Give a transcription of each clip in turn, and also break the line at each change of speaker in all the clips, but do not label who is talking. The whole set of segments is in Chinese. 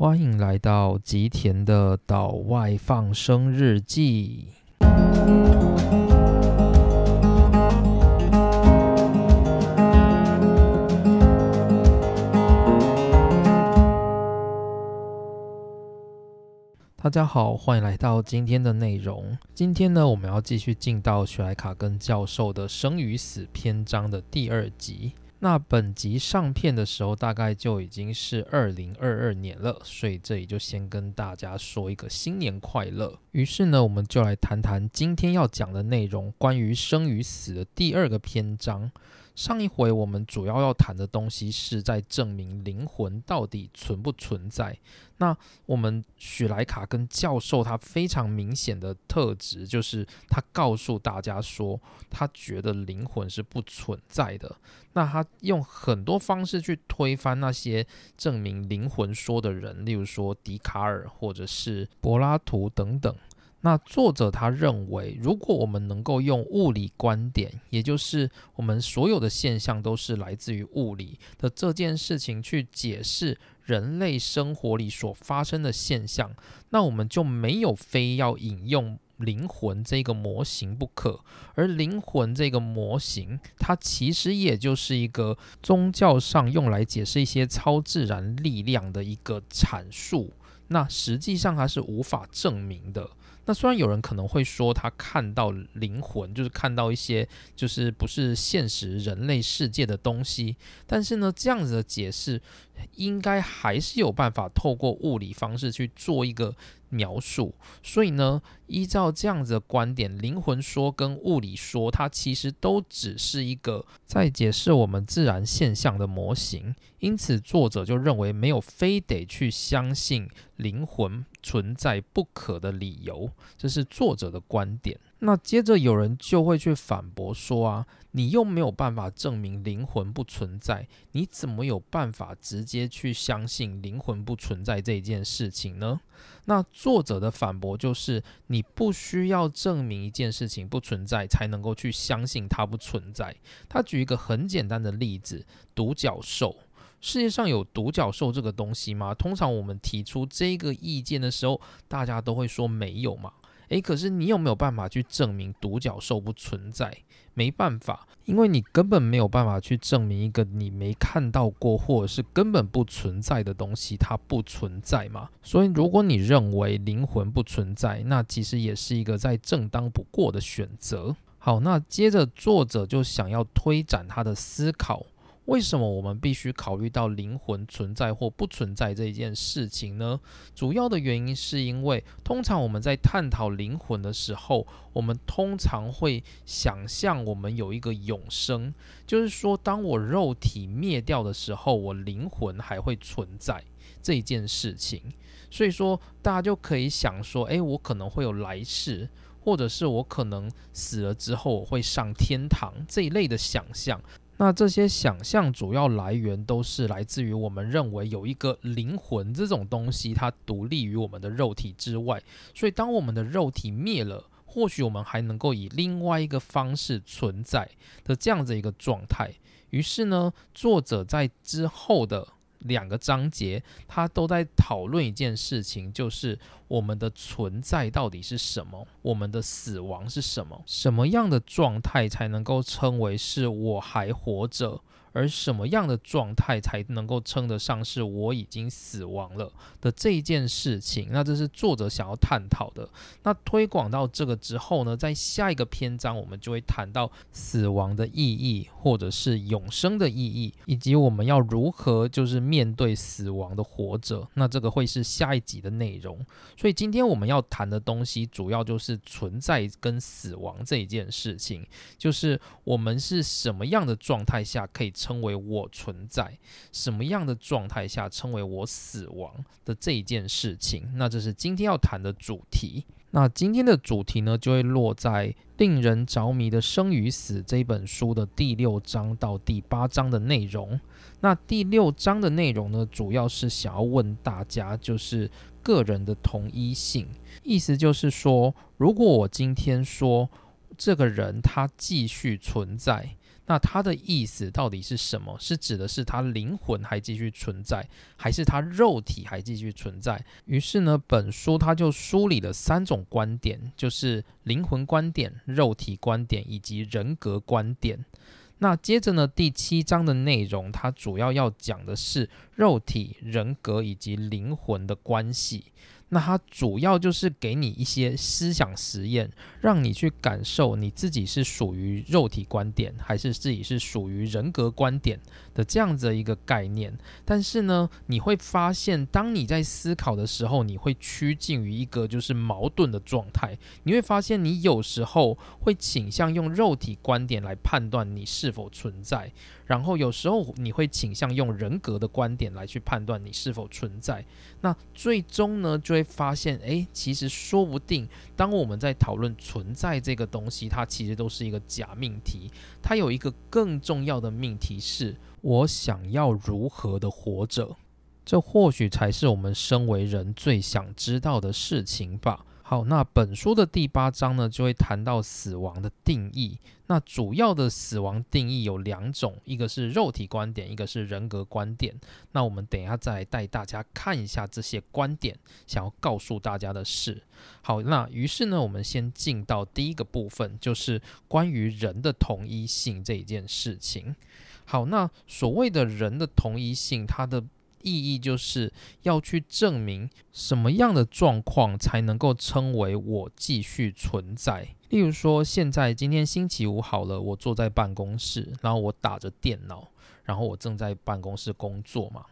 欢迎来到吉田的岛外放生日记。大家好，欢迎来到今天的内容。今天呢，我们要继续进到雪莱卡根教授的生与死篇章的第二集。那本集上片的时候，大概就已经是二零二二年了，所以这里就先跟大家说一个新年快乐。于是呢，我们就来谈谈今天要讲的内容，关于生与死的第二个篇章。上一回我们主要要谈的东西是在证明灵魂到底存不存在。那我们许莱卡跟教授他非常明显的特质就是他告诉大家说，他觉得灵魂是不存在的。那他用很多方式去推翻那些证明灵魂说的人，例如说笛卡尔或者是柏拉图等等。那作者他认为，如果我们能够用物理观点，也就是我们所有的现象都是来自于物理的这件事情去解释人类生活里所发生的现象，那我们就没有非要引用灵魂这个模型不可。而灵魂这个模型，它其实也就是一个宗教上用来解释一些超自然力量的一个阐述。那实际上它是无法证明的。那虽然有人可能会说他看到灵魂，就是看到一些就是不是现实人类世界的东西，但是呢，这样子的解释应该还是有办法透过物理方式去做一个描述。所以呢，依照这样子的观点，灵魂说跟物理说，它其实都只是一个在解释我们自然现象的模型。因此，作者就认为没有非得去相信灵魂。存在不可的理由，这是作者的观点。那接着有人就会去反驳说啊，你又没有办法证明灵魂不存在，你怎么有办法直接去相信灵魂不存在这件事情呢？那作者的反驳就是，你不需要证明一件事情不存在，才能够去相信它不存在。他举一个很简单的例子：独角兽。世界上有独角兽这个东西吗？通常我们提出这个意见的时候，大家都会说没有嘛。诶，可是你有没有办法去证明独角兽不存在？没办法，因为你根本没有办法去证明一个你没看到过或者是根本不存在的东西它不存在嘛。所以，如果你认为灵魂不存在，那其实也是一个再正当不过的选择。好，那接着作者就想要推展他的思考。为什么我们必须考虑到灵魂存在或不存在这一件事情呢？主要的原因是因为，通常我们在探讨灵魂的时候，我们通常会想象我们有一个永生，就是说，当我肉体灭掉的时候，我灵魂还会存在这一件事情。所以说，大家就可以想说，诶，我可能会有来世，或者是我可能死了之后我会上天堂这一类的想象。那这些想象主要来源都是来自于我们认为有一个灵魂这种东西，它独立于我们的肉体之外。所以，当我们的肉体灭了，或许我们还能够以另外一个方式存在的这样子一个状态。于是呢，作者在之后的。两个章节，他都在讨论一件事情，就是我们的存在到底是什么，我们的死亡是什么，什么样的状态才能够称为是我还活着。而什么样的状态才能够称得上是我已经死亡了的这一件事情？那这是作者想要探讨的。那推广到这个之后呢，在下一个篇章我们就会谈到死亡的意义，或者是永生的意义，以及我们要如何就是面对死亡的活着。那这个会是下一集的内容。所以今天我们要谈的东西，主要就是存在跟死亡这一件事情，就是我们是什么样的状态下可以。称为我存在什么样的状态下称为我死亡的这一件事情，那这是今天要谈的主题。那今天的主题呢，就会落在令人着迷的生与死这本书的第六章到第八章的内容。那第六章的内容呢，主要是想要问大家，就是个人的同一性，意思就是说，如果我今天说这个人他继续存在。那它的意思到底是什么？是指的是它灵魂还继续存在，还是它肉体还继续存在？于是呢，本书它就梳理了三种观点，就是灵魂观点、肉体观点以及人格观点。那接着呢，第七章的内容，它主要要讲的是肉体、人格以及灵魂的关系。那它主要就是给你一些思想实验，让你去感受你自己是属于肉体观点，还是自己是属于人格观点的这样子的一个概念。但是呢，你会发现，当你在思考的时候，你会趋近于一个就是矛盾的状态。你会发现，你有时候会倾向用肉体观点来判断你是否存在。然后有时候你会倾向用人格的观点来去判断你是否存在，那最终呢就会发现，哎，其实说不定当我们在讨论存在这个东西，它其实都是一个假命题，它有一个更重要的命题是：我想要如何的活着，这或许才是我们身为人最想知道的事情吧。好，那本书的第八章呢，就会谈到死亡的定义。那主要的死亡定义有两种，一个是肉体观点，一个是人格观点。那我们等一下再带大家看一下这些观点，想要告诉大家的是。好，那于是呢，我们先进到第一个部分，就是关于人的同一性这一件事情。好，那所谓的人的同一性，它的意义就是要去证明什么样的状况才能够称为我继续存在。例如说，现在今天星期五好了，我坐在办公室，然后我打着电脑，然后我正在办公室工作嘛。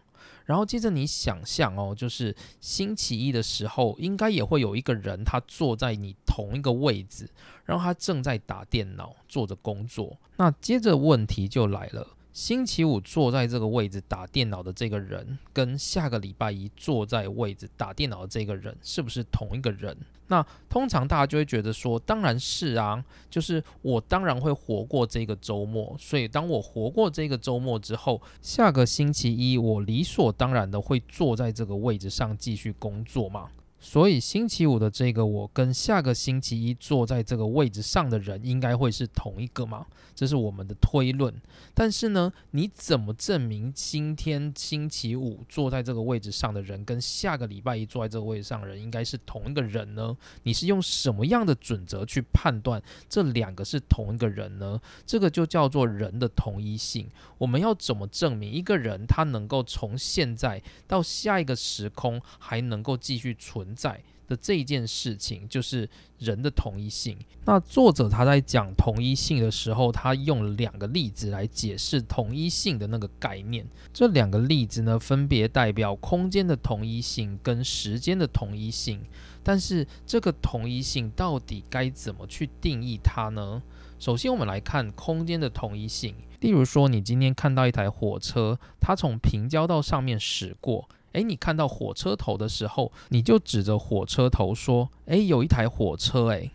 然后接着你想象哦，就是星期一的时候，应该也会有一个人他坐在你同一个位置，然后他正在打电脑，做着工作。那接着问题就来了。星期五坐在这个位置打电脑的这个人，跟下个礼拜一坐在位置打电脑的这个人，是不是同一个人？那通常大家就会觉得说，当然是啊，就是我当然会活过这个周末，所以当我活过这个周末之后，下个星期一我理所当然的会坐在这个位置上继续工作嘛。所以星期五的这个我跟下个星期一坐在这个位置上的人应该会是同一个嘛？这是我们的推论。但是呢，你怎么证明今天星期五坐在这个位置上的人跟下个礼拜一坐在这个位置上的人应该是同一个人呢？你是用什么样的准则去判断这两个是同一个人呢？这个就叫做人的同一性。我们要怎么证明一个人他能够从现在到下一个时空还能够继续存？在的这一件事情就是人的同一性。那作者他在讲同一性的时候，他用了两个例子来解释同一性的那个概念。这两个例子呢，分别代表空间的同一性跟时间的同一性。但是这个同一性到底该怎么去定义它呢？首先，我们来看空间的同一性。例如说，你今天看到一台火车，它从平交道上面驶过。诶，你看到火车头的时候，你就指着火车头说：“诶，有一台火车。”诶，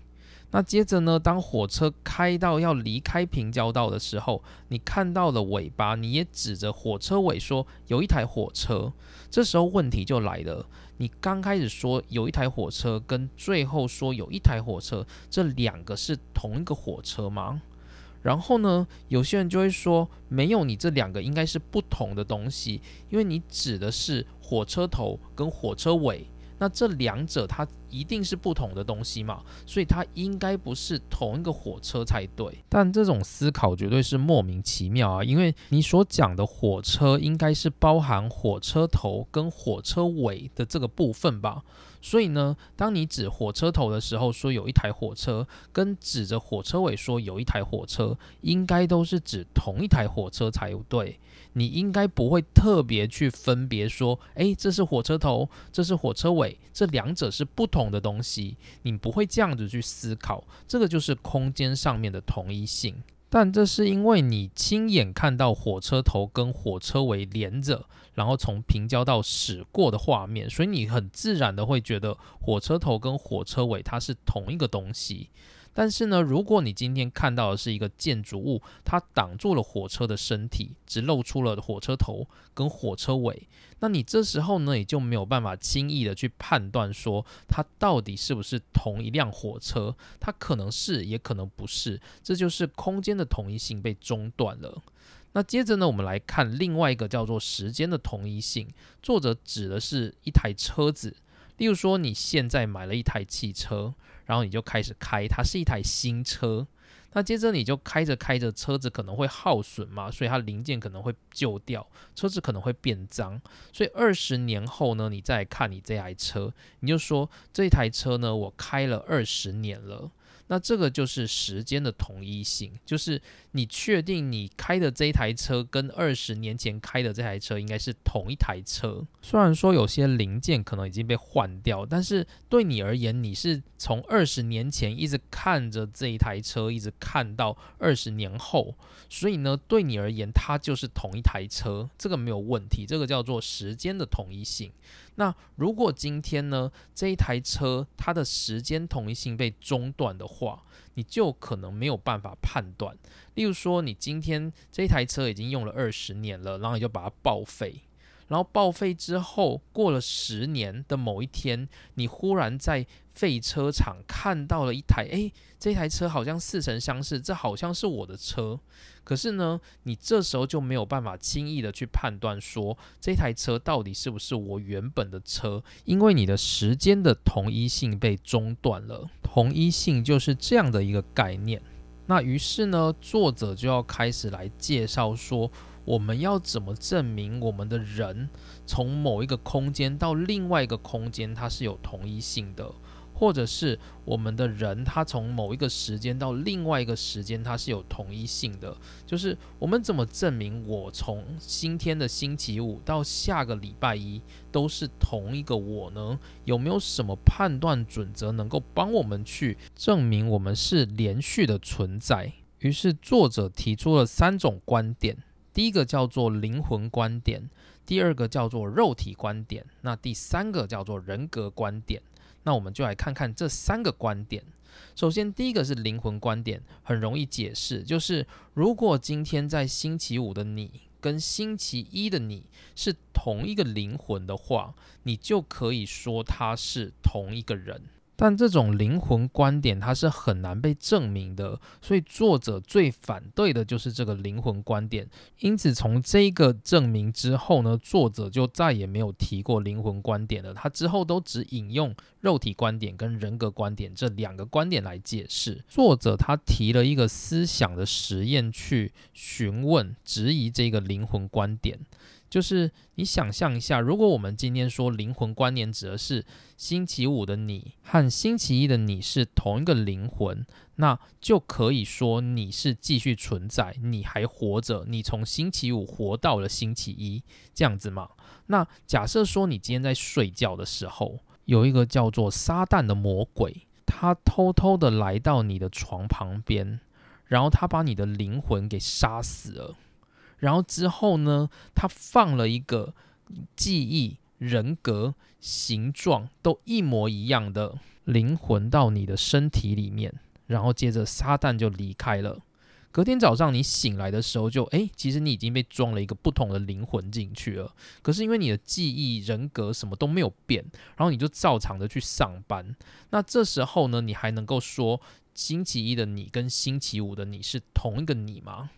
那接着呢，当火车开到要离开平交道的时候，你看到了尾巴，你也指着火车尾说：“有一台火车。”这时候问题就来了，你刚开始说有一台火车，跟最后说有一台火车，这两个是同一个火车吗？然后呢，有些人就会说，没有，你这两个应该是不同的东西，因为你指的是火车头跟火车尾，那这两者它一定是不同的东西嘛，所以它应该不是同一个火车才对。但这种思考绝对是莫名其妙啊，因为你所讲的火车应该是包含火车头跟火车尾的这个部分吧。所以呢，当你指火车头的时候，说有一台火车，跟指着火车尾说有一台火车，应该都是指同一台火车才对。你应该不会特别去分别说，诶，这是火车头，这是火车尾，这两者是不同的东西。你不会这样子去思考，这个就是空间上面的同一性。但这是因为你亲眼看到火车头跟火车尾连着。然后从平交道驶过的画面，所以你很自然的会觉得火车头跟火车尾它是同一个东西。但是呢，如果你今天看到的是一个建筑物，它挡住了火车的身体，只露出了火车头跟火车尾，那你这时候呢，也就没有办法轻易的去判断说它到底是不是同一辆火车，它可能是，也可能不是，这就是空间的统一性被中断了。那接着呢，我们来看另外一个叫做时间的同一性，作者指的是一台车子，例如说你现在买了一台汽车。然后你就开始开，它是一台新车。那接着你就开着开着，车子可能会耗损嘛，所以它零件可能会旧掉，车子可能会变脏。所以二十年后呢，你再看你这台车，你就说这台车呢，我开了二十年了。那这个就是时间的统一性，就是你确定你开的这一台车跟二十年前开的这台车应该是同一台车。虽然说有些零件可能已经被换掉，但是对你而言，你是从二十年前一直看着这一台车，一直看到二十年后，所以呢，对你而言，它就是同一台车，这个没有问题，这个叫做时间的统一性。那如果今天呢，这一台车它的时间统一性被中断的话，你就可能没有办法判断。例如说，你今天这台车已经用了二十年了，然后你就把它报废。然后报废之后，过了十年的某一天，你忽然在废车场看到了一台，诶，这台车好像似曾相识，这好像是我的车。可是呢，你这时候就没有办法轻易的去判断说这台车到底是不是我原本的车，因为你的时间的同一性被中断了。同一性就是这样的一个概念。那于是呢，作者就要开始来介绍说。我们要怎么证明我们的人从某一个空间到另外一个空间，它是有同一性的，或者是我们的人他从某一个时间到另外一个时间，它是有同一性的？就是我们怎么证明我从今天的星期五到下个礼拜一都是同一个我呢？有没有什么判断准则能够帮我们去证明我们是连续的存在？于是作者提出了三种观点。第一个叫做灵魂观点，第二个叫做肉体观点，那第三个叫做人格观点。那我们就来看看这三个观点。首先，第一个是灵魂观点，很容易解释，就是如果今天在星期五的你跟星期一的你是同一个灵魂的话，你就可以说他是同一个人。但这种灵魂观点它是很难被证明的，所以作者最反对的就是这个灵魂观点。因此，从这个证明之后呢，作者就再也没有提过灵魂观点了。他之后都只引用肉体观点跟人格观点这两个观点来解释。作者他提了一个思想的实验去询问、质疑这个灵魂观点。就是你想象一下，如果我们今天说灵魂观念指的是星期五的你和星期一的你是同一个灵魂，那就可以说你是继续存在，你还活着，你从星期五活到了星期一，这样子嘛？那假设说你今天在睡觉的时候，有一个叫做撒旦的魔鬼，他偷偷的来到你的床旁边，然后他把你的灵魂给杀死了。然后之后呢，他放了一个记忆、人格、形状都一模一样的灵魂到你的身体里面，然后接着撒旦就离开了。隔天早上你醒来的时候，就哎，其实你已经被装了一个不同的灵魂进去了。可是因为你的记忆、人格什么都没有变，然后你就照常的去上班。那这时候呢，你还能够说星期一的你跟星期五的你是同一个你吗？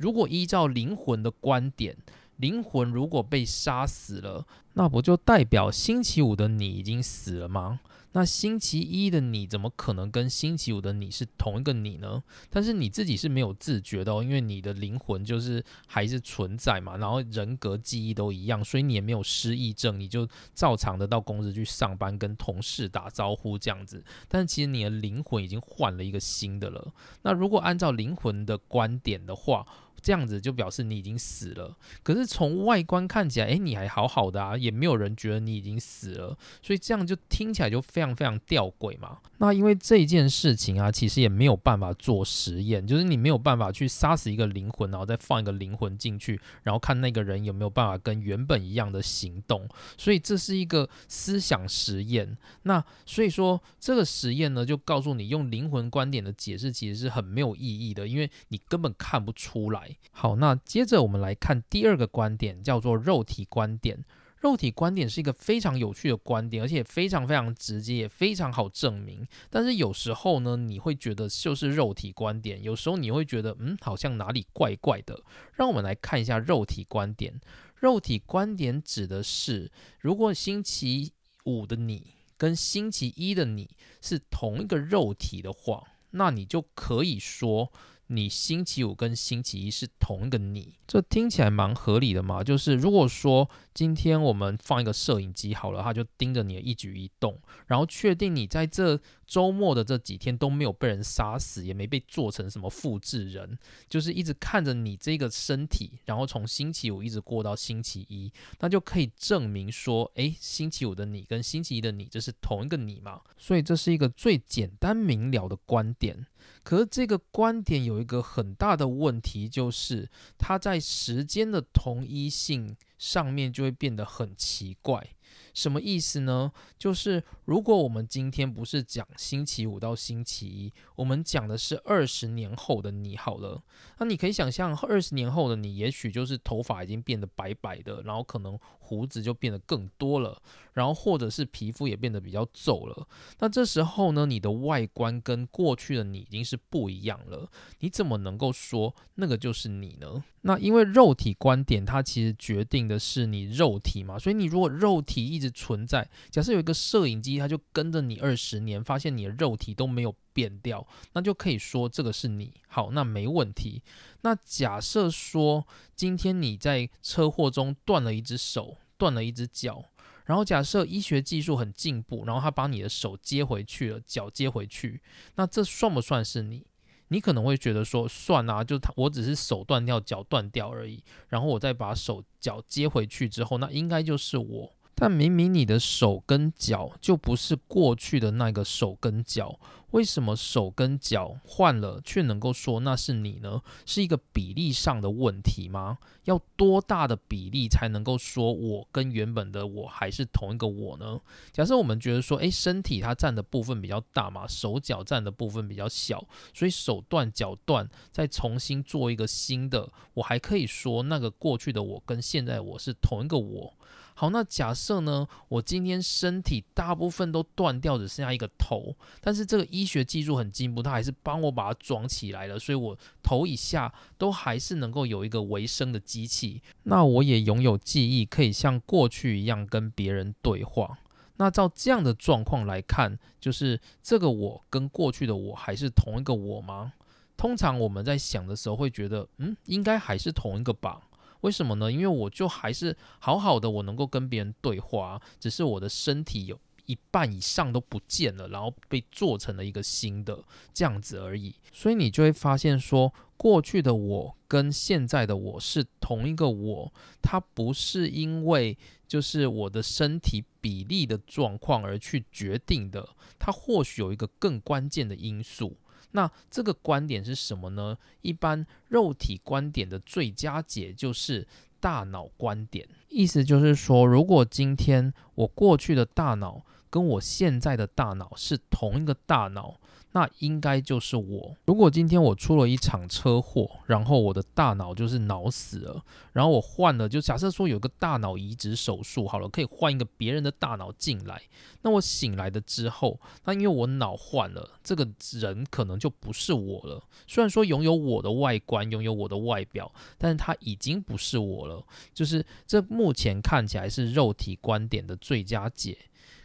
如果依照灵魂的观点，灵魂如果被杀死了，那不就代表星期五的你已经死了吗？那星期一的你怎么可能跟星期五的你是同一个你呢？但是你自己是没有自觉的哦，因为你的灵魂就是还是存在嘛，然后人格记忆都一样，所以你也没有失忆症，你就照常的到公司去上班，跟同事打招呼这样子。但是其实你的灵魂已经换了一个新的了。那如果按照灵魂的观点的话，这样子就表示你已经死了。可是从外观看起来，诶，你还好好的啊，也没有人觉得你已经死了，所以这样就听起来就非常非常吊诡嘛。那因为这件事情啊，其实也没有办法做实验，就是你没有办法去杀死一个灵魂，然后再放一个灵魂进去，然后看那个人有没有办法跟原本一样的行动。所以这是一个思想实验。那所以说这个实验呢，就告诉你用灵魂观点的解释其实是很没有意义的，因为你根本看不出来。好，那接着我们来看第二个观点，叫做肉体观点。肉体观点是一个非常有趣的观点，而且非常非常直接，也非常好证明。但是有时候呢，你会觉得就是肉体观点；有时候你会觉得，嗯，好像哪里怪怪的。让我们来看一下肉体观点。肉体观点指的是，如果星期五的你跟星期一的你是同一个肉体的话，那你就可以说。你星期五跟星期一是同一个你，这听起来蛮合理的嘛？就是如果说今天我们放一个摄影机好了，它就盯着你的一举一动，然后确定你在这周末的这几天都没有被人杀死，也没被做成什么复制人，就是一直看着你这个身体，然后从星期五一直过到星期一，那就可以证明说，诶，星期五的你跟星期一的你这是同一个你嘛？所以这是一个最简单明了的观点。可是这个观点有一个很大的问题，就是它在时间的同一性上面就会变得很奇怪。什么意思呢？就是如果我们今天不是讲星期五到星期一，我们讲的是二十年后的你好了。那你可以想象，二十年后的你，也许就是头发已经变得白白的，然后可能胡子就变得更多了，然后或者是皮肤也变得比较皱了。那这时候呢，你的外观跟过去的你已经是不一样了。你怎么能够说那个就是你呢？那因为肉体观点，它其实决定的是你肉体嘛，所以你如果肉体一一直存在，假设有一个摄影机，它就跟着你二十年，发现你的肉体都没有变掉，那就可以说这个是你。好，那没问题。那假设说今天你在车祸中断了一只手，断了一只脚，然后假设医学技术很进步，然后他把你的手接回去了，脚接回去，那这算不算是你？你可能会觉得说，算啊，就他，我只是手断掉，脚断掉而已，然后我再把手脚接回去之后，那应该就是我。但明明你的手跟脚就不是过去的那个手跟脚。为什么手跟脚换了，却能够说那是你呢？是一个比例上的问题吗？要多大的比例才能够说我跟原本的我还是同一个我呢？假设我们觉得说，诶，身体它占的部分比较大嘛，手脚占的部分比较小，所以手断脚断，再重新做一个新的，我还可以说那个过去的我跟现在我是同一个我。好，那假设呢？我今天身体大部分都断掉，只剩下一个头，但是这个医学技术很进步，它还是帮我把它装起来了，所以我头以下都还是能够有一个维生的机器。那我也拥有记忆，可以像过去一样跟别人对话。那照这样的状况来看，就是这个我跟过去的我还是同一个我吗？通常我们在想的时候会觉得，嗯，应该还是同一个吧。为什么呢？因为我就还是好好的，我能够跟别人对话，只是我的身体有一半以上都不见了，然后被做成了一个新的这样子而已。所以你就会发现说，过去的我跟现在的我是同一个我，它不是因为就是我的身体比例的状况而去决定的，它或许有一个更关键的因素。那这个观点是什么呢？一般肉体观点的最佳解就是大脑观点，意思就是说，如果今天我过去的大脑跟我现在的大脑是同一个大脑。那应该就是我。如果今天我出了一场车祸，然后我的大脑就是脑死了，然后我换了，就假设说有个大脑移植手术好了，可以换一个别人的大脑进来。那我醒来的之后，那因为我脑换了，这个人可能就不是我了。虽然说拥有我的外观，拥有我的外表，但是他已经不是我了。就是这目前看起来是肉体观点的最佳解。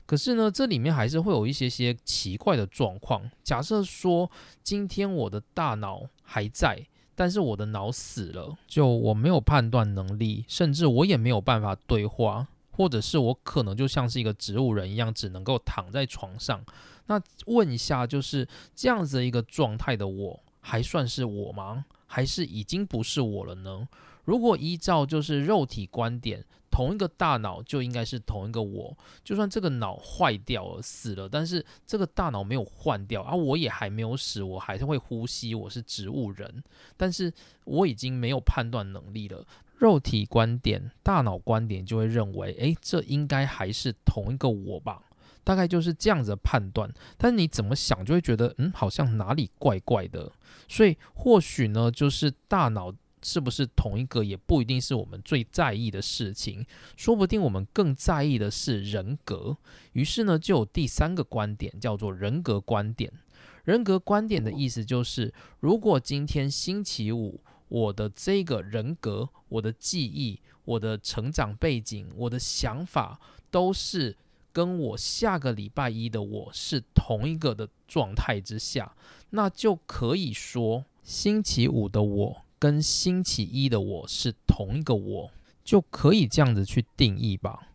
可是呢，这里面还是会有一些些奇怪的状况。假设说今天我的大脑还在，但是我的脑死了，就我没有判断能力，甚至我也没有办法对话，或者是我可能就像是一个植物人一样，只能够躺在床上。那问一下，就是这样子的一个状态的我，还算是我吗？还是已经不是我了呢？如果依照就是肉体观点，同一个大脑就应该是同一个我。就算这个脑坏掉了、死了，但是这个大脑没有换掉啊，我也还没有死，我还是会呼吸，我是植物人，但是我已经没有判断能力了。肉体观点、大脑观点就会认为，诶，这应该还是同一个我吧？大概就是这样子的判断。但你怎么想，就会觉得，嗯，好像哪里怪怪的。所以或许呢，就是大脑是不是同一个，也不一定是我们最在意的事情。说不定我们更在意的是人格。于是呢，就有第三个观点，叫做人格观点。人格观点的意思就是，如果今天星期五。我的这个人格、我的记忆、我的成长背景、我的想法，都是跟我下个礼拜一的我是同一个的状态之下，那就可以说星期五的我跟星期一的我是同一个我，就可以这样子去定义吧。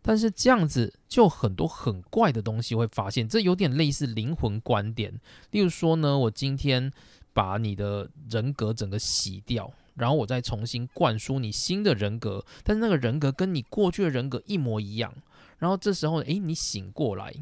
但是这样子就很多很怪的东西会发现，这有点类似灵魂观点。例如说呢，我今天。把你的人格整个洗掉，然后我再重新灌输你新的人格，但是那个人格跟你过去的人格一模一样。然后这时候，诶，你醒过来，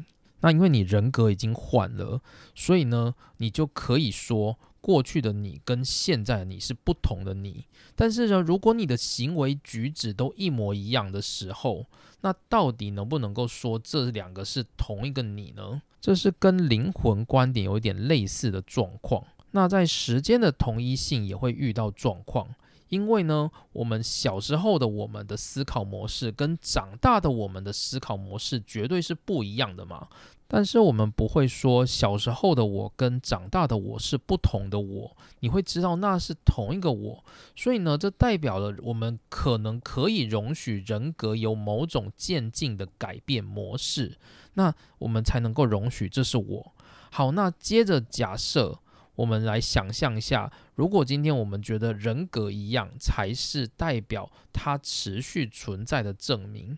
那因为你人格已经换了，所以呢，你就可以说过去的你跟现在的你是不同的你。但是呢，如果你的行为举止都一模一样的时候，那到底能不能够说这两个是同一个你呢？这是跟灵魂观点有一点类似的状况。那在时间的同一性也会遇到状况，因为呢，我们小时候的我们的思考模式跟长大的我们的思考模式绝对是不一样的嘛。但是我们不会说小时候的我跟长大的我是不同的我，你会知道那是同一个我。所以呢，这代表了我们可能可以容许人格有某种渐进的改变模式，那我们才能够容许这是我。好，那接着假设。我们来想象一下，如果今天我们觉得人格一样才是代表它持续存在的证明。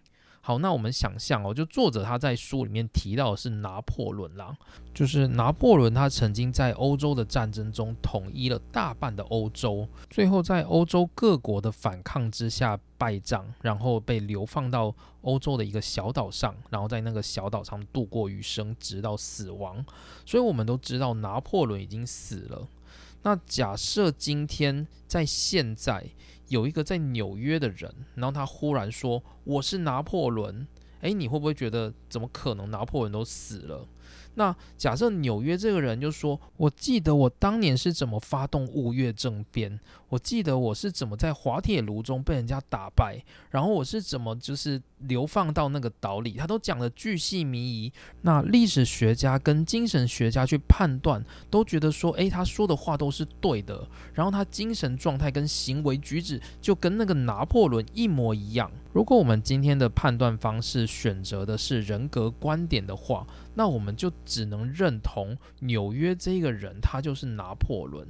好，那我们想象哦，就作者他在书里面提到的是拿破仑啦，就是拿破仑他曾经在欧洲的战争中统一了大半的欧洲，最后在欧洲各国的反抗之下败仗，然后被流放到欧洲的一个小岛上，然后在那个小岛上度过余生，直到死亡。所以我们都知道拿破仑已经死了。那假设今天在现在。有一个在纽约的人，然后他忽然说：“我是拿破仑。”哎，你会不会觉得怎么可能拿破仑都死了？那假设纽约这个人就说：“我记得我当年是怎么发动五月政变，我记得我是怎么在滑铁卢中被人家打败，然后我是怎么就是流放到那个岛里。”他都讲的巨细靡遗。那历史学家跟精神学家去判断，都觉得说：“诶，他说的话都是对的。”然后他精神状态跟行为举止就跟那个拿破仑一模一样。如果我们今天的判断方式选择的是人格观点的话，那我们就只能认同纽约这个人，他就是拿破仑。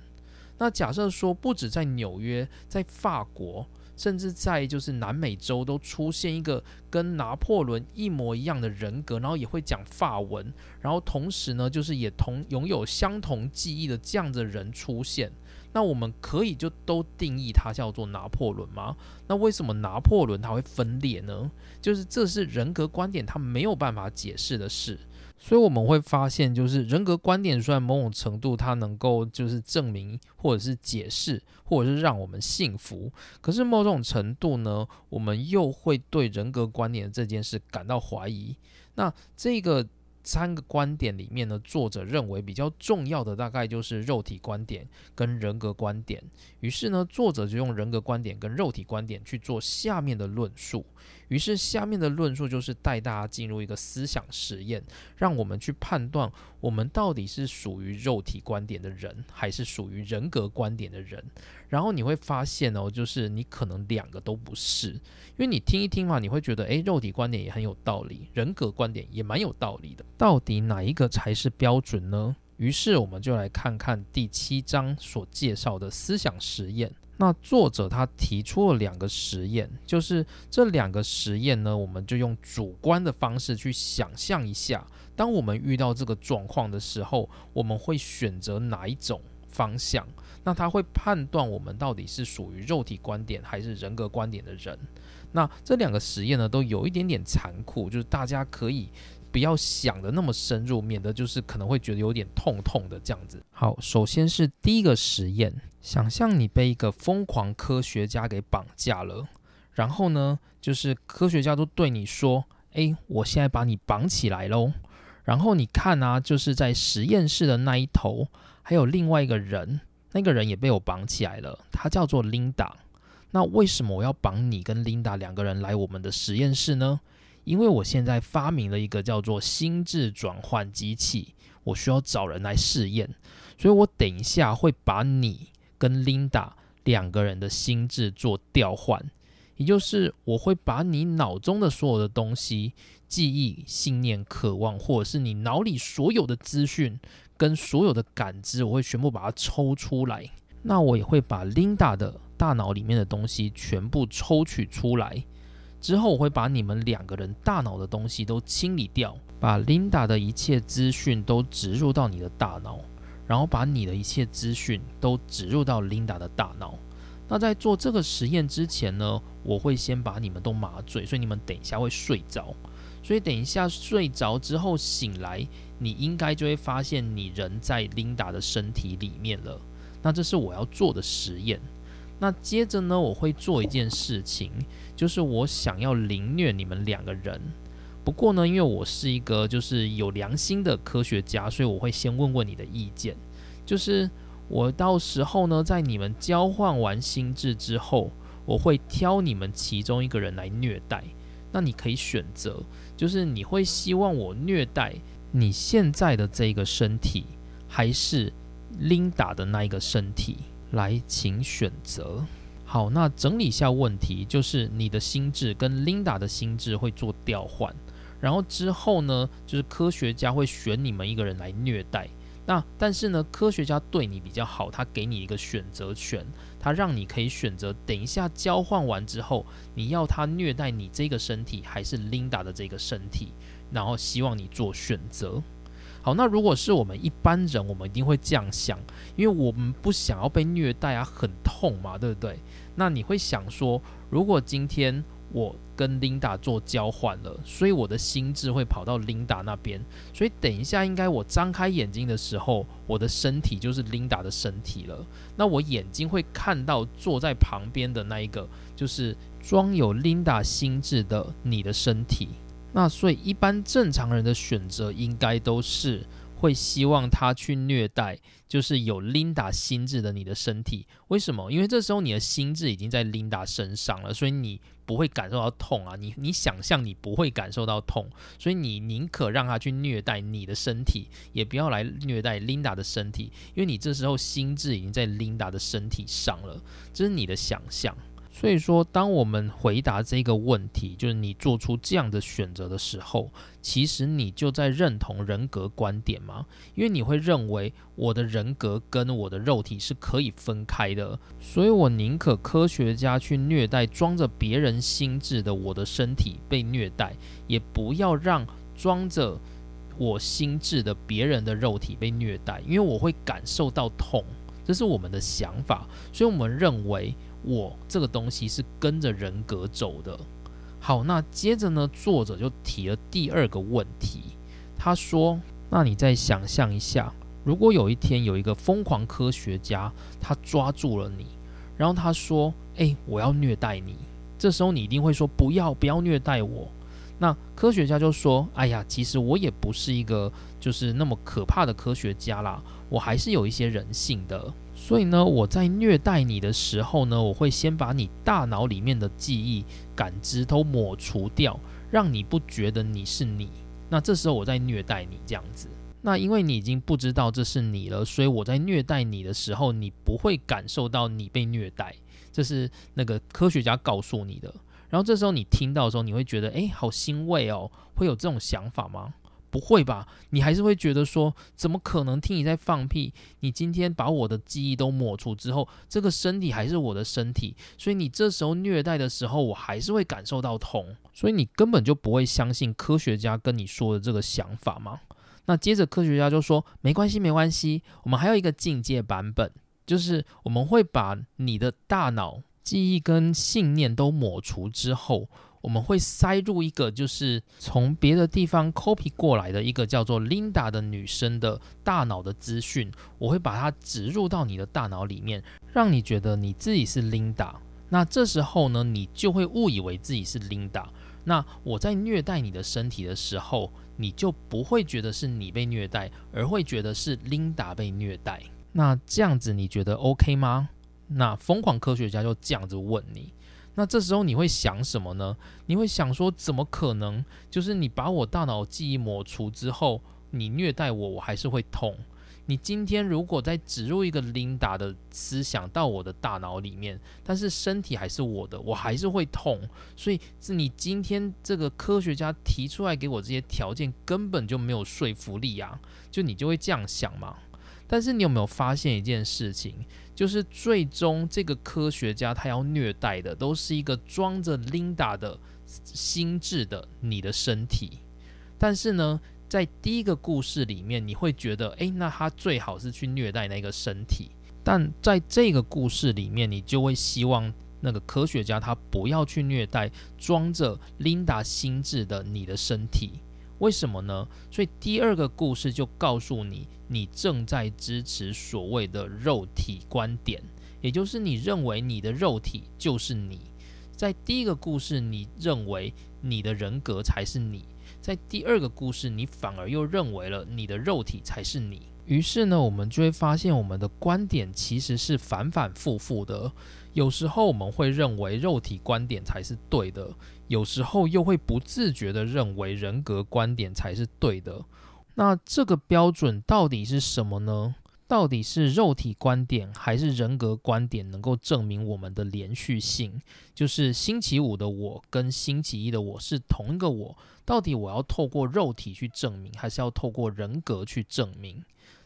那假设说，不止在纽约，在法国，甚至在就是南美洲，都出现一个跟拿破仑一模一样的人格，然后也会讲法文，然后同时呢，就是也同拥有相同记忆的这样的人出现。那我们可以就都定义它叫做拿破仑吗？那为什么拿破仑它会分裂呢？就是这是人格观点它没有办法解释的事。所以我们会发现，就是人格观点虽然某种程度它能够就是证明或者是解释或者是让我们信服，可是某种程度呢，我们又会对人格观点这件事感到怀疑。那这个。三个观点里面呢，作者认为比较重要的大概就是肉体观点跟人格观点。于是呢，作者就用人格观点跟肉体观点去做下面的论述。于是下面的论述就是带大家进入一个思想实验，让我们去判断我们到底是属于肉体观点的人，还是属于人格观点的人。然后你会发现哦，就是你可能两个都不是，因为你听一听嘛，你会觉得诶，肉体观点也很有道理，人格观点也蛮有道理的。到底哪一个才是标准呢？于是我们就来看看第七章所介绍的思想实验。那作者他提出了两个实验，就是这两个实验呢，我们就用主观的方式去想象一下，当我们遇到这个状况的时候，我们会选择哪一种方向？那他会判断我们到底是属于肉体观点还是人格观点的人。那这两个实验呢，都有一点点残酷，就是大家可以不要想的那么深入，免得就是可能会觉得有点痛痛的这样子。好，首先是第一个实验，想象你被一个疯狂科学家给绑架了，然后呢，就是科学家都对你说：“诶，我现在把你绑起来喽。”然后你看啊，就是在实验室的那一头，还有另外一个人，那个人也被我绑起来了，他叫做琳达。那为什么我要绑你跟琳达两个人来我们的实验室呢？因为我现在发明了一个叫做心智转换机器，我需要找人来试验，所以我等一下会把你跟 Linda 两个人的心智做调换，也就是我会把你脑中的所有的东西、记忆、信念、渴望，或者是你脑里所有的资讯跟所有的感知，我会全部把它抽出来。那我也会把 Linda 的大脑里面的东西全部抽取出来，之后我会把你们两个人大脑的东西都清理掉，把 Linda 的一切资讯都植入到你的大脑，然后把你的一切资讯都植入到 Linda 的大脑。那在做这个实验之前呢，我会先把你们都麻醉，所以你们等一下会睡着。所以等一下睡着之后醒来，你应该就会发现你人在 Linda 的身体里面了。那这是我要做的实验。那接着呢，我会做一件事情，就是我想要凌虐你们两个人。不过呢，因为我是一个就是有良心的科学家，所以我会先问问你的意见。就是我到时候呢，在你们交换完心智之后，我会挑你们其中一个人来虐待。那你可以选择，就是你会希望我虐待你现在的这个身体，还是另打的那一个身体？来，请选择。好，那整理一下问题，就是你的心智跟 Linda 的心智会做调换，然后之后呢，就是科学家会选你们一个人来虐待。那但是呢，科学家对你比较好，他给你一个选择权，他让你可以选择，等一下交换完之后，你要他虐待你这个身体，还是 Linda 的这个身体，然后希望你做选择。好，那如果是我们一般人，我们一定会这样想，因为我们不想要被虐待啊，很痛嘛，对不对？那你会想说，如果今天我跟 Linda 做交换了，所以我的心智会跑到 Linda 那边，所以等一下应该我张开眼睛的时候，我的身体就是 Linda 的身体了。那我眼睛会看到坐在旁边的那一个，就是装有 Linda 心智的你的身体。那所以，一般正常人的选择应该都是会希望他去虐待，就是有 Linda 心智的你的身体。为什么？因为这时候你的心智已经在 Linda 身上了，所以你不会感受到痛啊。你你想象你不会感受到痛，所以你宁可让他去虐待你的身体，也不要来虐待 Linda 的身体，因为你这时候心智已经在 Linda 的身体上了。这是你的想象。所以说，当我们回答这个问题，就是你做出这样的选择的时候，其实你就在认同人格观点吗？因为你会认为我的人格跟我的肉体是可以分开的，所以我宁可科学家去虐待装着别人心智的我的身体被虐待，也不要让装着我心智的别人的肉体被虐待，因为我会感受到痛。这是我们的想法，所以我们认为。我这个东西是跟着人格走的。好，那接着呢，作者就提了第二个问题。他说：“那你再想象一下，如果有一天有一个疯狂科学家，他抓住了你，然后他说：‘哎，我要虐待你。’这时候你一定会说：‘不要，不要虐待我。’那科学家就说：‘哎呀，其实我也不是一个就是那么可怕的科学家啦，我还是有一些人性的。’所以呢，我在虐待你的时候呢，我会先把你大脑里面的记忆、感知都抹除掉，让你不觉得你是你。那这时候我在虐待你这样子。那因为你已经不知道这是你了，所以我在虐待你的时候，你不会感受到你被虐待。这是那个科学家告诉你的。然后这时候你听到的时候，你会觉得，诶，好欣慰哦，会有这种想法吗？不会吧？你还是会觉得说，怎么可能听你在放屁？你今天把我的记忆都抹除之后，这个身体还是我的身体，所以你这时候虐待的时候，我还是会感受到痛，所以你根本就不会相信科学家跟你说的这个想法吗？那接着科学家就说，没关系，没关系，我们还有一个进阶版本，就是我们会把你的大脑记忆跟信念都抹除之后，我们会塞入一个就是从别的地方 copy 过来的一个叫做 Linda 的女生的大脑的资讯，我会把它植入到你的大脑里面，让你觉得你自己是 Linda。那这时候呢，你就会误以为自己是 Linda。那我在虐待你的身体的时候，你就不会觉得是你被虐待，而会觉得是 Linda 被虐待。那这样子你觉得 OK 吗？那疯狂科学家就这样子问你。那这时候你会想什么呢？你会想说，怎么可能？就是你把我大脑记忆抹除之后，你虐待我，我还是会痛。你今天如果再植入一个 Linda 的思想到我的大脑里面，但是身体还是我的，我还是会痛。所以是你今天这个科学家提出来给我这些条件根本就没有说服力啊！就你就会这样想嘛？但是你有没有发现一件事情？就是最终这个科学家他要虐待的都是一个装着 Linda 的心智的你的身体，但是呢？在第一个故事里面，你会觉得，诶，那他最好是去虐待那个身体。但在这个故事里面，你就会希望那个科学家他不要去虐待装着 Linda 心智的你的身体。为什么呢？所以第二个故事就告诉你，你正在支持所谓的肉体观点，也就是你认为你的肉体就是你。在第一个故事，你认为你的人格才是你。在第二个故事，你反而又认为了你的肉体才是你。于是呢，我们就会发现我们的观点其实是反反复复的。有时候我们会认为肉体观点才是对的，有时候又会不自觉的认为人格观点才是对的。那这个标准到底是什么呢？到底是肉体观点还是人格观点能够证明我们的连续性？就是星期五的我跟星期一的我是同一个我。到底我要透过肉体去证明，还是要透过人格去证明？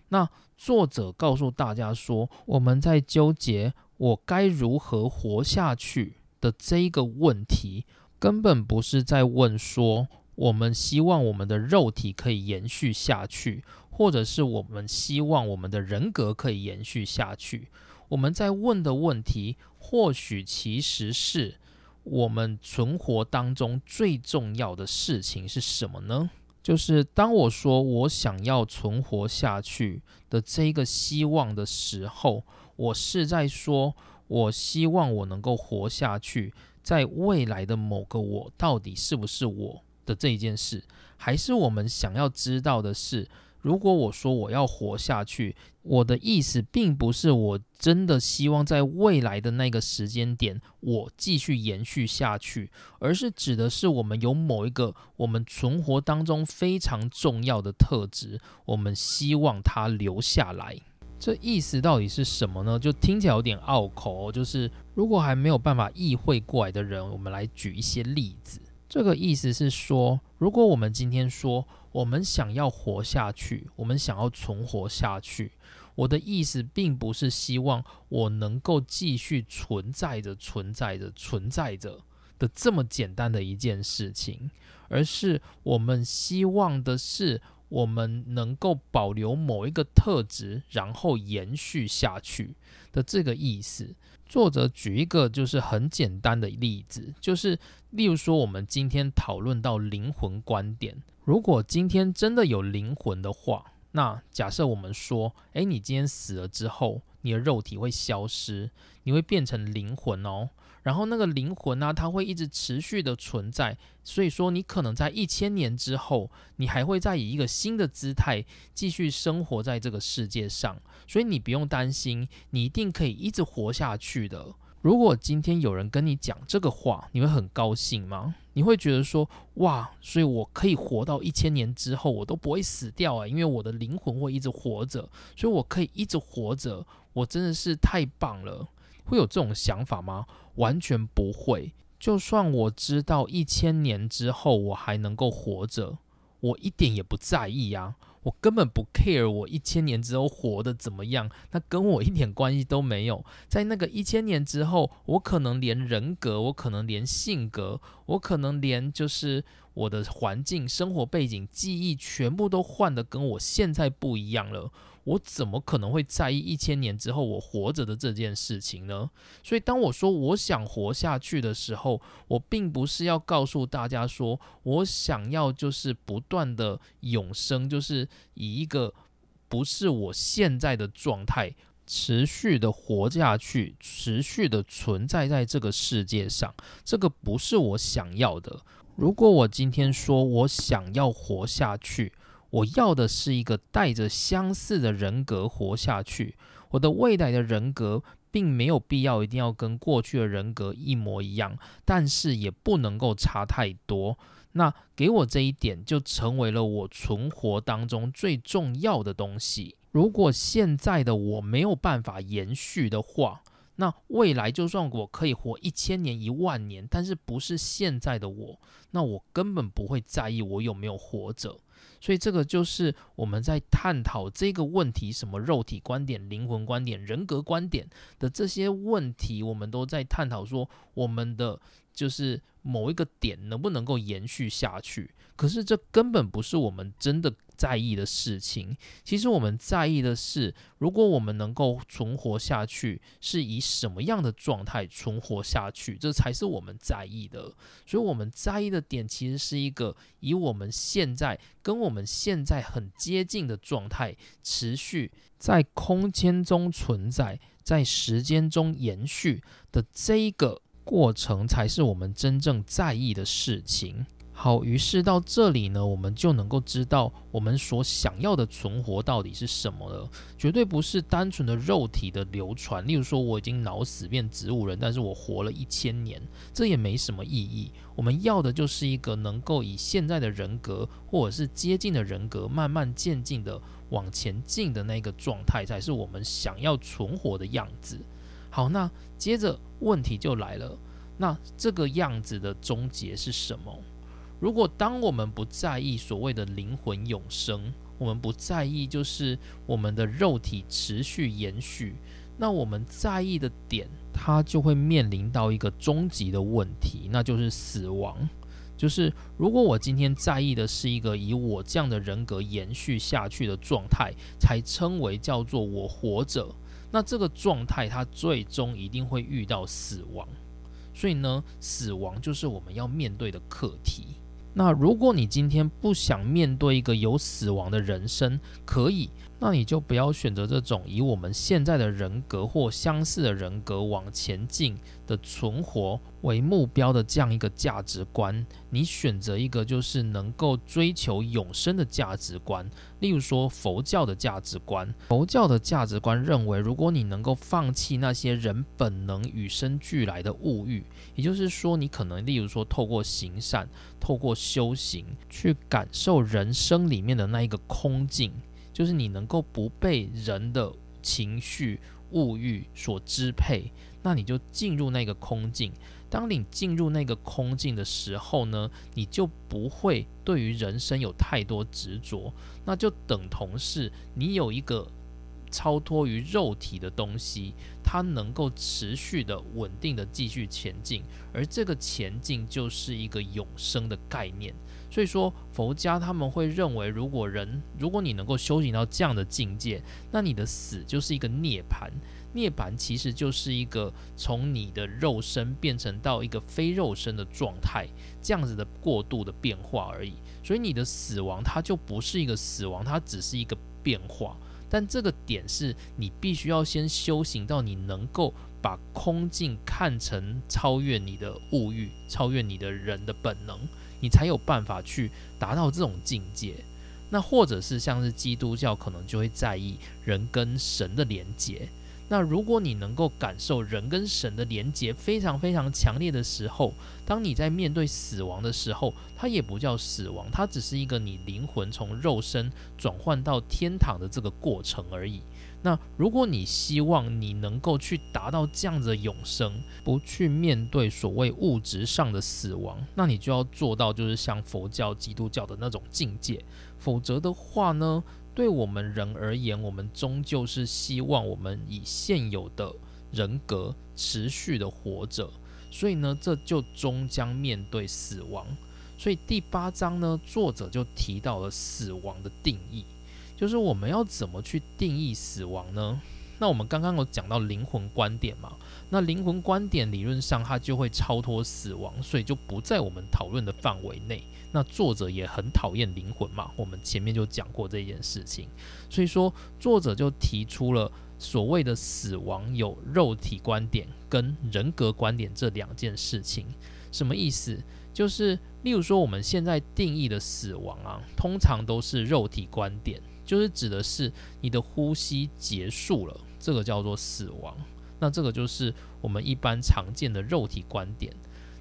那作者告诉大家说，我们在纠结我该如何活下去的这一个问题，根本不是在问说我们希望我们的肉体可以延续下去。或者是我们希望我们的人格可以延续下去。我们在问的问题，或许其实是我们存活当中最重要的事情是什么呢？就是当我说我想要存活下去的这个希望的时候，我是在说我希望我能够活下去，在未来的某个我到底是不是我的这一件事，还是我们想要知道的是？如果我说我要活下去，我的意思并不是我真的希望在未来的那个时间点我继续延续下去，而是指的是我们有某一个我们存活当中非常重要的特质，我们希望它留下来。这意思到底是什么呢？就听起来有点拗口。就是如果还没有办法意会过来的人，我们来举一些例子。这个意思是说，如果我们今天说。我们想要活下去，我们想要存活下去。我的意思并不是希望我能够继续存在着、存在着、存在着的这么简单的一件事情，而是我们希望的是我们能够保留某一个特质，然后延续下去的这个意思。作者举一个就是很简单的例子，就是例如说我们今天讨论到灵魂观点。如果今天真的有灵魂的话，那假设我们说，诶，你今天死了之后，你的肉体会消失，你会变成灵魂哦。然后那个灵魂呢，它会一直持续的存在。所以说，你可能在一千年之后，你还会再以一个新的姿态继续生活在这个世界上。所以你不用担心，你一定可以一直活下去的。如果今天有人跟你讲这个话，你会很高兴吗？你会觉得说，哇，所以我可以活到一千年之后，我都不会死掉啊，因为我的灵魂会一直活着，所以我可以一直活着，我真的是太棒了。会有这种想法吗？完全不会。就算我知道一千年之后我还能够活着，我一点也不在意呀。我根本不 care 我一千年之后活得怎么样，那跟我一点关系都没有。在那个一千年之后，我可能连人格，我可能连性格，我可能连就是我的环境、生活背景、记忆全部都换的跟我现在不一样了。我怎么可能会在意一千年之后我活着的这件事情呢？所以，当我说我想活下去的时候，我并不是要告诉大家说我想要就是不断的永生，就是以一个不是我现在的状态持续的活下去，持续的存在在这个世界上。这个不是我想要的。如果我今天说我想要活下去，我要的是一个带着相似的人格活下去。我的未来的人格并没有必要一定要跟过去的人格一模一样，但是也不能够差太多。那给我这一点，就成为了我存活当中最重要的东西。如果现在的我没有办法延续的话，那未来就算我可以活一千年、一万年，但是不是现在的我，那我根本不会在意我有没有活着。所以这个就是我们在探讨这个问题：什么肉体观点、灵魂观点、人格观点的这些问题，我们都在探讨说，我们的就是某一个点能不能够延续下去。可是这根本不是我们真的。在意的事情，其实我们在意的是，如果我们能够存活下去，是以什么样的状态存活下去，这才是我们在意的。所以，我们在意的点其实是一个以我们现在跟我们现在很接近的状态，持续在空间中存在，在时间中延续的这一个过程，才是我们真正在意的事情。好，于是到这里呢，我们就能够知道我们所想要的存活到底是什么了。绝对不是单纯的肉体的流传。例如说，我已经脑死变植物人，但是我活了一千年，这也没什么意义。我们要的就是一个能够以现在的人格，或者是接近的人格，慢慢渐进的往前进的那个状态，才是我们想要存活的样子。好，那接着问题就来了，那这个样子的终结是什么？如果当我们不在意所谓的灵魂永生，我们不在意就是我们的肉体持续延续，那我们在意的点，它就会面临到一个终极的问题，那就是死亡。就是如果我今天在意的是一个以我这样的人格延续下去的状态，才称为叫做我活着，那这个状态它最终一定会遇到死亡。所以呢，死亡就是我们要面对的课题。那如果你今天不想面对一个有死亡的人生，可以，那你就不要选择这种以我们现在的人格或相似的人格往前进的存活。为目标的这样一个价值观，你选择一个就是能够追求永生的价值观。例如说佛教的价值观，佛教的价值观认为，如果你能够放弃那些人本能与生俱来的物欲，也就是说，你可能例如说透过行善、透过修行去感受人生里面的那一个空境，就是你能够不被人的情绪、物欲所支配，那你就进入那个空境。当你进入那个空境的时候呢，你就不会对于人生有太多执着，那就等同是你有一个超脱于肉体的东西，它能够持续的、稳定的继续前进，而这个前进就是一个永生的概念。所以说，佛家他们会认为，如果人如果你能够修行到这样的境界，那你的死就是一个涅槃。涅槃其实就是一个从你的肉身变成到一个非肉身的状态，这样子的过度的变化而已。所以你的死亡它就不是一个死亡，它只是一个变化。但这个点是你必须要先修行到你能够把空境看成超越你的物欲，超越你的人的本能，你才有办法去达到这种境界。那或者是像是基督教可能就会在意人跟神的连结。那如果你能够感受人跟神的连结非常非常强烈的时候，当你在面对死亡的时候，它也不叫死亡，它只是一个你灵魂从肉身转换到天堂的这个过程而已。那如果你希望你能够去达到这样子的永生，不去面对所谓物质上的死亡，那你就要做到就是像佛教、基督教的那种境界，否则的话呢？对我们人而言，我们终究是希望我们以现有的人格持续的活着，所以呢，这就终将面对死亡。所以第八章呢，作者就提到了死亡的定义，就是我们要怎么去定义死亡呢？那我们刚刚有讲到灵魂观点嘛？那灵魂观点理论上它就会超脱死亡，所以就不在我们讨论的范围内。那作者也很讨厌灵魂嘛？我们前面就讲过这件事情，所以说作者就提出了所谓的死亡有肉体观点跟人格观点这两件事情。什么意思？就是例如说我们现在定义的死亡啊，通常都是肉体观点，就是指的是你的呼吸结束了，这个叫做死亡。那这个就是我们一般常见的肉体观点，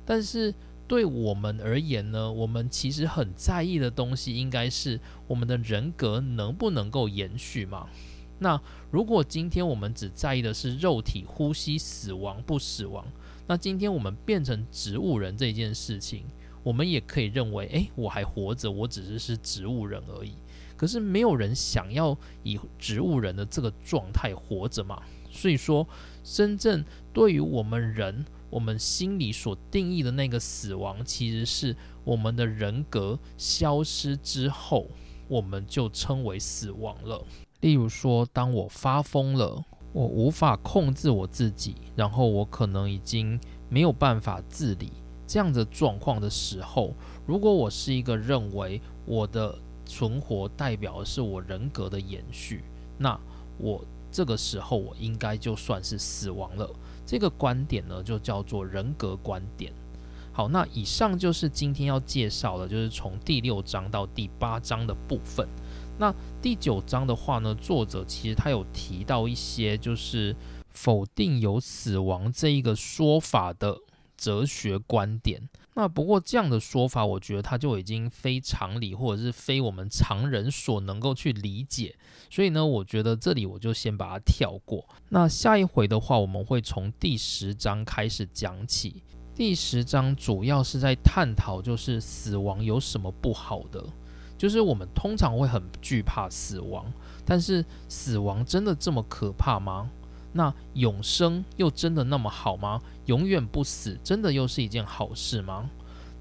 但是。对我们而言呢，我们其实很在意的东西，应该是我们的人格能不能够延续嘛？那如果今天我们只在意的是肉体呼吸死亡不死亡，那今天我们变成植物人这件事情，我们也可以认为，诶，我还活着，我只是是植物人而已。可是没有人想要以植物人的这个状态活着嘛？所以说，真正对于我们人。我们心里所定义的那个死亡，其实是我们的人格消失之后，我们就称为死亡了。例如说，当我发疯了，我无法控制我自己，然后我可能已经没有办法自理这样的状况的时候，如果我是一个认为我的存活代表的是我人格的延续，那我这个时候我应该就算是死亡了。这个观点呢，就叫做人格观点。好，那以上就是今天要介绍的，就是从第六章到第八章的部分。那第九章的话呢，作者其实他有提到一些，就是否定有死亡这一个说法的哲学观点。那不过这样的说法，我觉得它就已经非常理，或者是非我们常人所能够去理解。所以呢，我觉得这里我就先把它跳过。那下一回的话，我们会从第十章开始讲起。第十章主要是在探讨，就是死亡有什么不好的？就是我们通常会很惧怕死亡，但是死亡真的这么可怕吗？那永生又真的那么好吗？永远不死真的又是一件好事吗？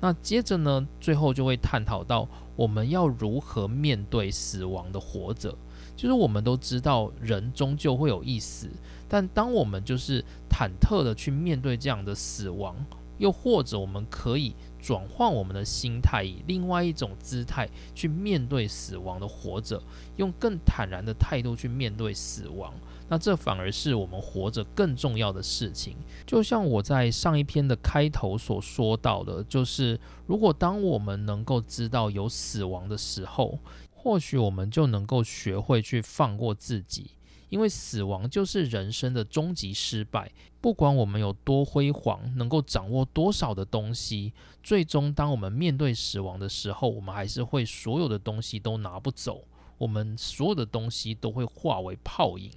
那接着呢，最后就会探讨到我们要如何面对死亡的活着。就是我们都知道人终究会有一死，但当我们就是忐忑的去面对这样的死亡，又或者我们可以转换我们的心态，以另外一种姿态去面对死亡的活着，用更坦然的态度去面对死亡。那这反而是我们活着更重要的事情。就像我在上一篇的开头所说到的，就是如果当我们能够知道有死亡的时候，或许我们就能够学会去放过自己，因为死亡就是人生的终极失败。不管我们有多辉煌，能够掌握多少的东西，最终当我们面对死亡的时候，我们还是会所有的东西都拿不走，我们所有的东西都会化为泡影。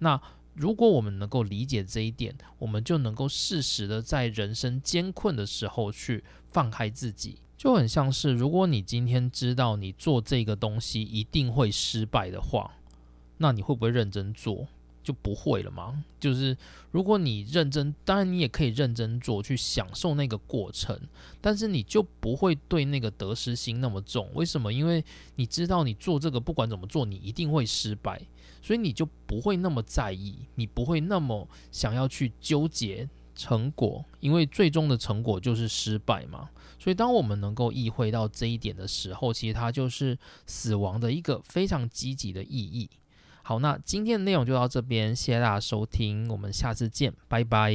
那如果我们能够理解这一点，我们就能够适时的在人生艰困的时候去放开自己，就很像是如果你今天知道你做这个东西一定会失败的话，那你会不会认真做？就不会了吗？就是如果你认真，当然你也可以认真做，去享受那个过程，但是你就不会对那个得失心那么重。为什么？因为你知道你做这个不管怎么做，你一定会失败。所以你就不会那么在意，你不会那么想要去纠结成果，因为最终的成果就是失败嘛。所以当我们能够意会到这一点的时候，其实它就是死亡的一个非常积极的意义。好，那今天的内容就到这边，谢谢大家收听，我们下次见，拜拜。